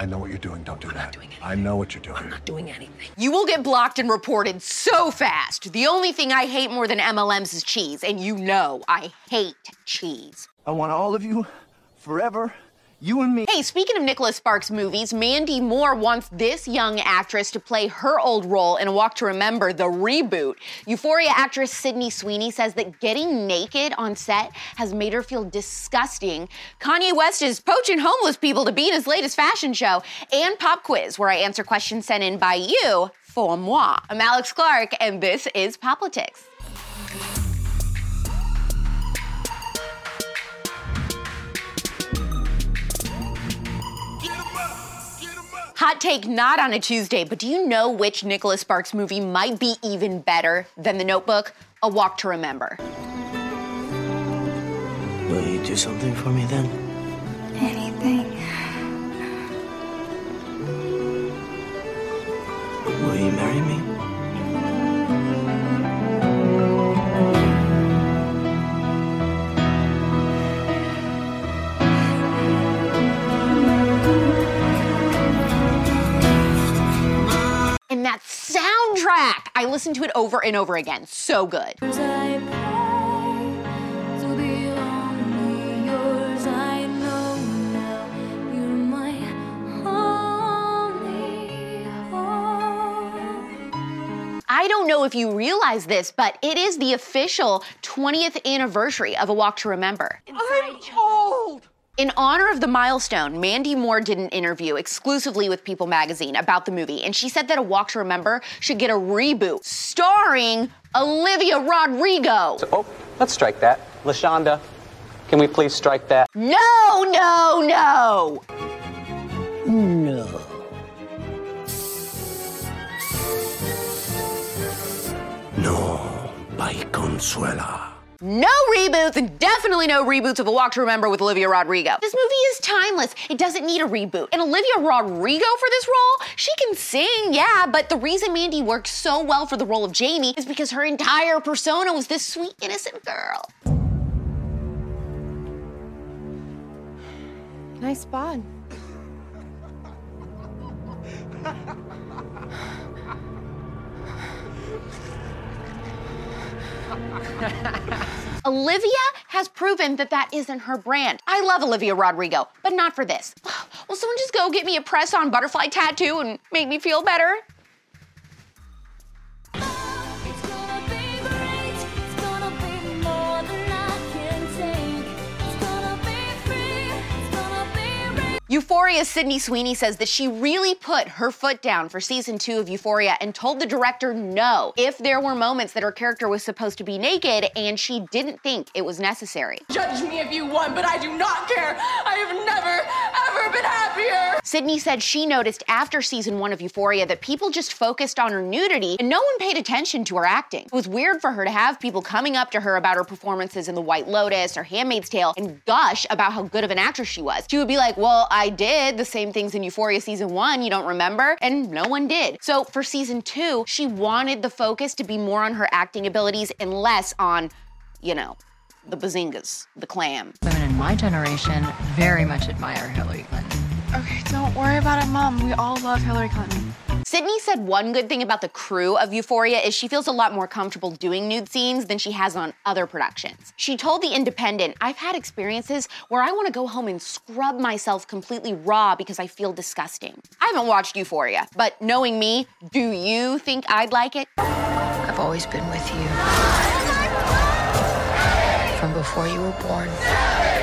I know what you're doing. Don't do I'm that. I know what you're doing. I'm not doing anything. You will get blocked and reported so fast. The only thing I hate more than MLMs is cheese, and you know I hate cheese. I want all of you forever you and me. Hey, speaking of Nicholas Sparks movies, Mandy Moore wants this young actress to play her old role in A Walk to Remember, the reboot. Euphoria actress Sydney Sweeney says that getting naked on set has made her feel disgusting. Kanye West is poaching homeless people to be in his latest fashion show, and Pop Quiz, where I answer questions sent in by you for moi. I'm Alex Clark, and this is POPlitics. Hot take not on a Tuesday, but do you know which Nicholas Sparks movie might be even better than The Notebook? A Walk to Remember. Will you do something for me then? Anything. Soundtrack. I listened to it over and over again. So good. I don't know if you realize this, but it is the official 20th anniversary of A Walk to Remember. I'm old! In honor of the milestone, Mandy Moore did an interview exclusively with People magazine about the movie, and she said that A Walk to Remember should get a reboot starring Olivia Rodrigo. So, oh, let's strike that. LaShonda, can we please strike that? No, no, no. No. No, by Consuela. No reboots, and definitely no reboots of A Walk to Remember with Olivia Rodrigo. This movie is timeless. It doesn't need a reboot. And Olivia Rodrigo for this role, she can sing, yeah, but the reason Mandy worked so well for the role of Jamie is because her entire persona was this sweet, innocent girl. Nice bod. Olivia has proven that that isn't her brand. I love Olivia Rodrigo, but not for this. Will someone just go get me a press on butterfly tattoo and make me feel better? Euphoria Sydney Sweeney says that she really put her foot down for season two of Euphoria and told the director no if there were moments that her character was supposed to be naked and she didn't think it was necessary. Judge me if you want, but I do not care. I have never, ever been happier. Sydney said she noticed after season one of Euphoria that people just focused on her nudity and no one paid attention to her acting. It was weird for her to have people coming up to her about her performances in The White Lotus or Handmaid's Tale and gush about how good of an actress she was. She would be like, well, I did the same things in Euphoria season one, you don't remember? And no one did. So for season two, she wanted the focus to be more on her acting abilities and less on, you know, the bazingas, the clam. Women in my generation very much admire Hillary Clinton. Okay, don't worry about it, Mom. We all love Hillary Clinton. Sydney said one good thing about the crew of Euphoria is she feels a lot more comfortable doing nude scenes than she has on other productions. She told The Independent, I've had experiences where I want to go home and scrub myself completely raw because I feel disgusting. I haven't watched Euphoria, but knowing me, do you think I'd like it? I've always been with you. From before you were born.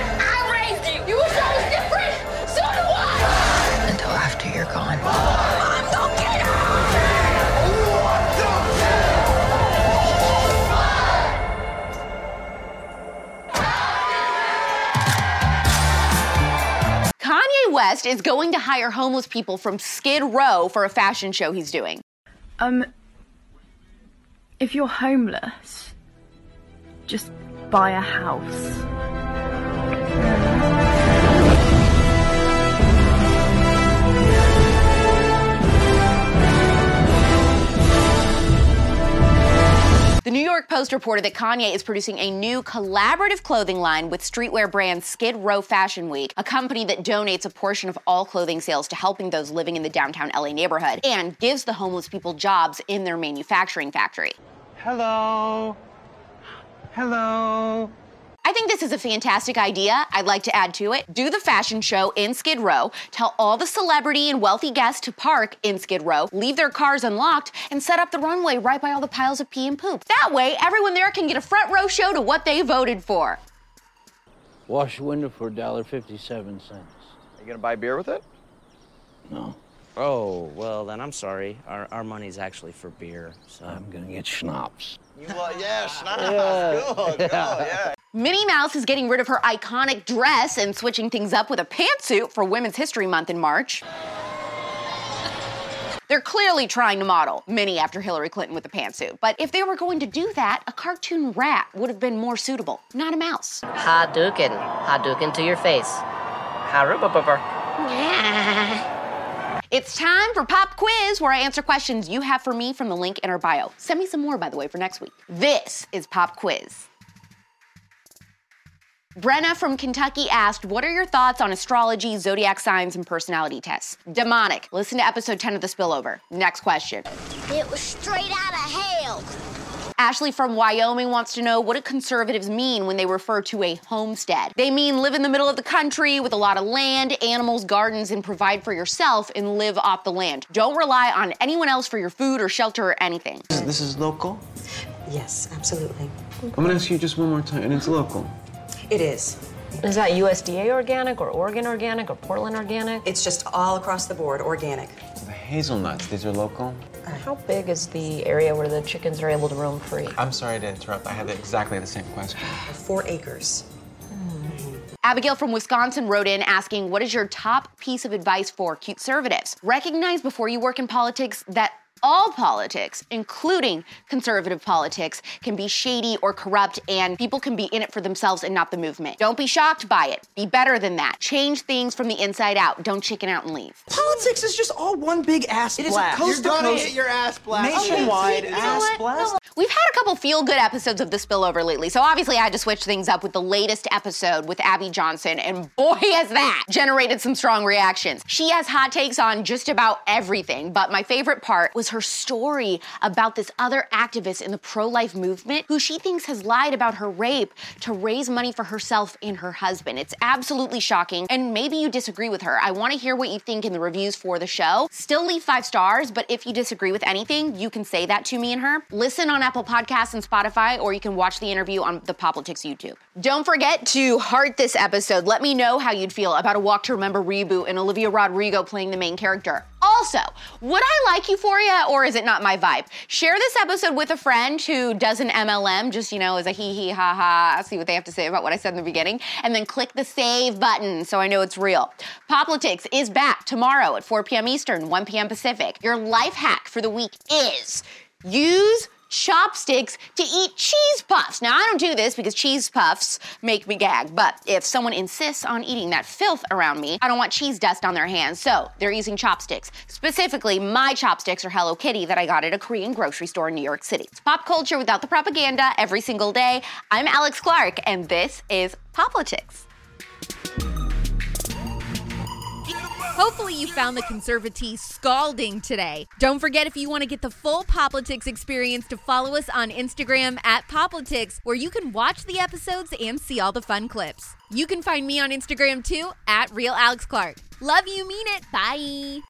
West is going to hire homeless people from Skid Row for a fashion show he's doing. Um, If you're homeless, just buy a house. The New York Post reported that Kanye is producing a new collaborative clothing line with streetwear brand Skid Row Fashion Week, a company that donates a portion of all clothing sales to helping those living in the downtown LA neighborhood and gives the homeless people jobs in their manufacturing factory. Hello. Hello. I think this is a fantastic idea. I'd like to add to it. Do the fashion show in Skid Row. Tell all the celebrity and wealthy guests to park in Skid Row, leave their cars unlocked, and set up the runway right by all the piles of pee and poop. That way, everyone there can get a front row show to what they voted for. Wash window for $1.57. Are you gonna buy beer with it? No, Oh, well, then I'm sorry. Our, our money's actually for beer, so. I'm gonna get schnapps. You want, yeah, schnapps. Good, good, yeah. Minnie Mouse is getting rid of her iconic dress and switching things up with a pantsuit for Women's History Month in March. They're clearly trying to model Minnie after Hillary Clinton with the pantsuit. But if they were going to do that, a cartoon rat would have been more suitable, not a mouse. Hadouken. Hadouken to your face. Harubababa. It's time for Pop Quiz, where I answer questions you have for me from the link in our bio. Send me some more, by the way, for next week. This is Pop Quiz. Brenna from Kentucky asked, What are your thoughts on astrology, zodiac signs, and personality tests? Demonic. Listen to episode 10 of The Spillover. Next question. It was straight out of hell. Ashley from Wyoming wants to know what do conservatives mean when they refer to a homestead? They mean live in the middle of the country with a lot of land, animals, gardens, and provide for yourself and live off the land. Don't rely on anyone else for your food or shelter or anything. This is local? Yes, absolutely. I'm gonna ask you just one more time, and it's local. It is. Is that USDA organic or Oregon organic or Portland organic? It's just all across the board, organic. The hazelnuts, these are local? How big is the area where the chickens are able to roam free? I'm sorry to interrupt. I had exactly the same question. Four acres. Hmm. Abigail from Wisconsin wrote in asking, What is your top piece of advice for conservatives? Recognize before you work in politics that all politics, including conservative politics, can be shady or corrupt, and people can be in it for themselves and not the movement. Don't be shocked by it. Be better than that. Change things from the inside out. Don't chicken out and leave. Politics is just all one big ass It is a blast. coast You're to gonna coast, get your ass blasted. nationwide You know ass what? blast. We've had a couple feel good episodes of The Spillover lately, so obviously I had to switch things up with the latest episode with Abby Johnson, and boy, has that generated some strong reactions. She has hot takes on just about everything, but my favorite part was her story about this other activist in the pro life movement who she thinks has lied about her rape to raise money for herself and her husband. It's absolutely shocking, and maybe you disagree with her. I want to hear what you think in the reviews for the show. Still leave five stars, but if you disagree with anything, you can say that to me and her. Listen on Apple Podcasts and Spotify, or you can watch the interview on the POPlitics YouTube. Don't forget to heart this episode. Let me know how you'd feel about a Walk to Remember reboot and Olivia Rodrigo playing the main character. Also, would I like Euphoria or is it not my vibe? Share this episode with a friend who does an MLM, just, you know, as a hee hee ha ha, see what they have to say about what I said in the beginning, and then click the save button so I know it's real. POPlitics is back tomorrow at 4 p.m. Eastern, 1 p.m. Pacific. Your life hack for the week is use chopsticks to eat cheese puffs. Now, I don't do this because cheese puffs make me gag, but if someone insists on eating that filth around me, I don't want cheese dust on their hands, so they're using chopsticks. Specifically, my chopsticks are Hello Kitty that I got at a Korean grocery store in New York City. It's pop culture without the propaganda every single day. I'm Alex Clark, and this is POPlitics. Hopefully, you found the conservatee scalding today. Don't forget, if you want to get the full POPlitics experience, to follow us on Instagram at POPlitics, where you can watch the episodes and see all the fun clips. You can find me on Instagram too at Real Alex Clark. Love you, mean it. Bye.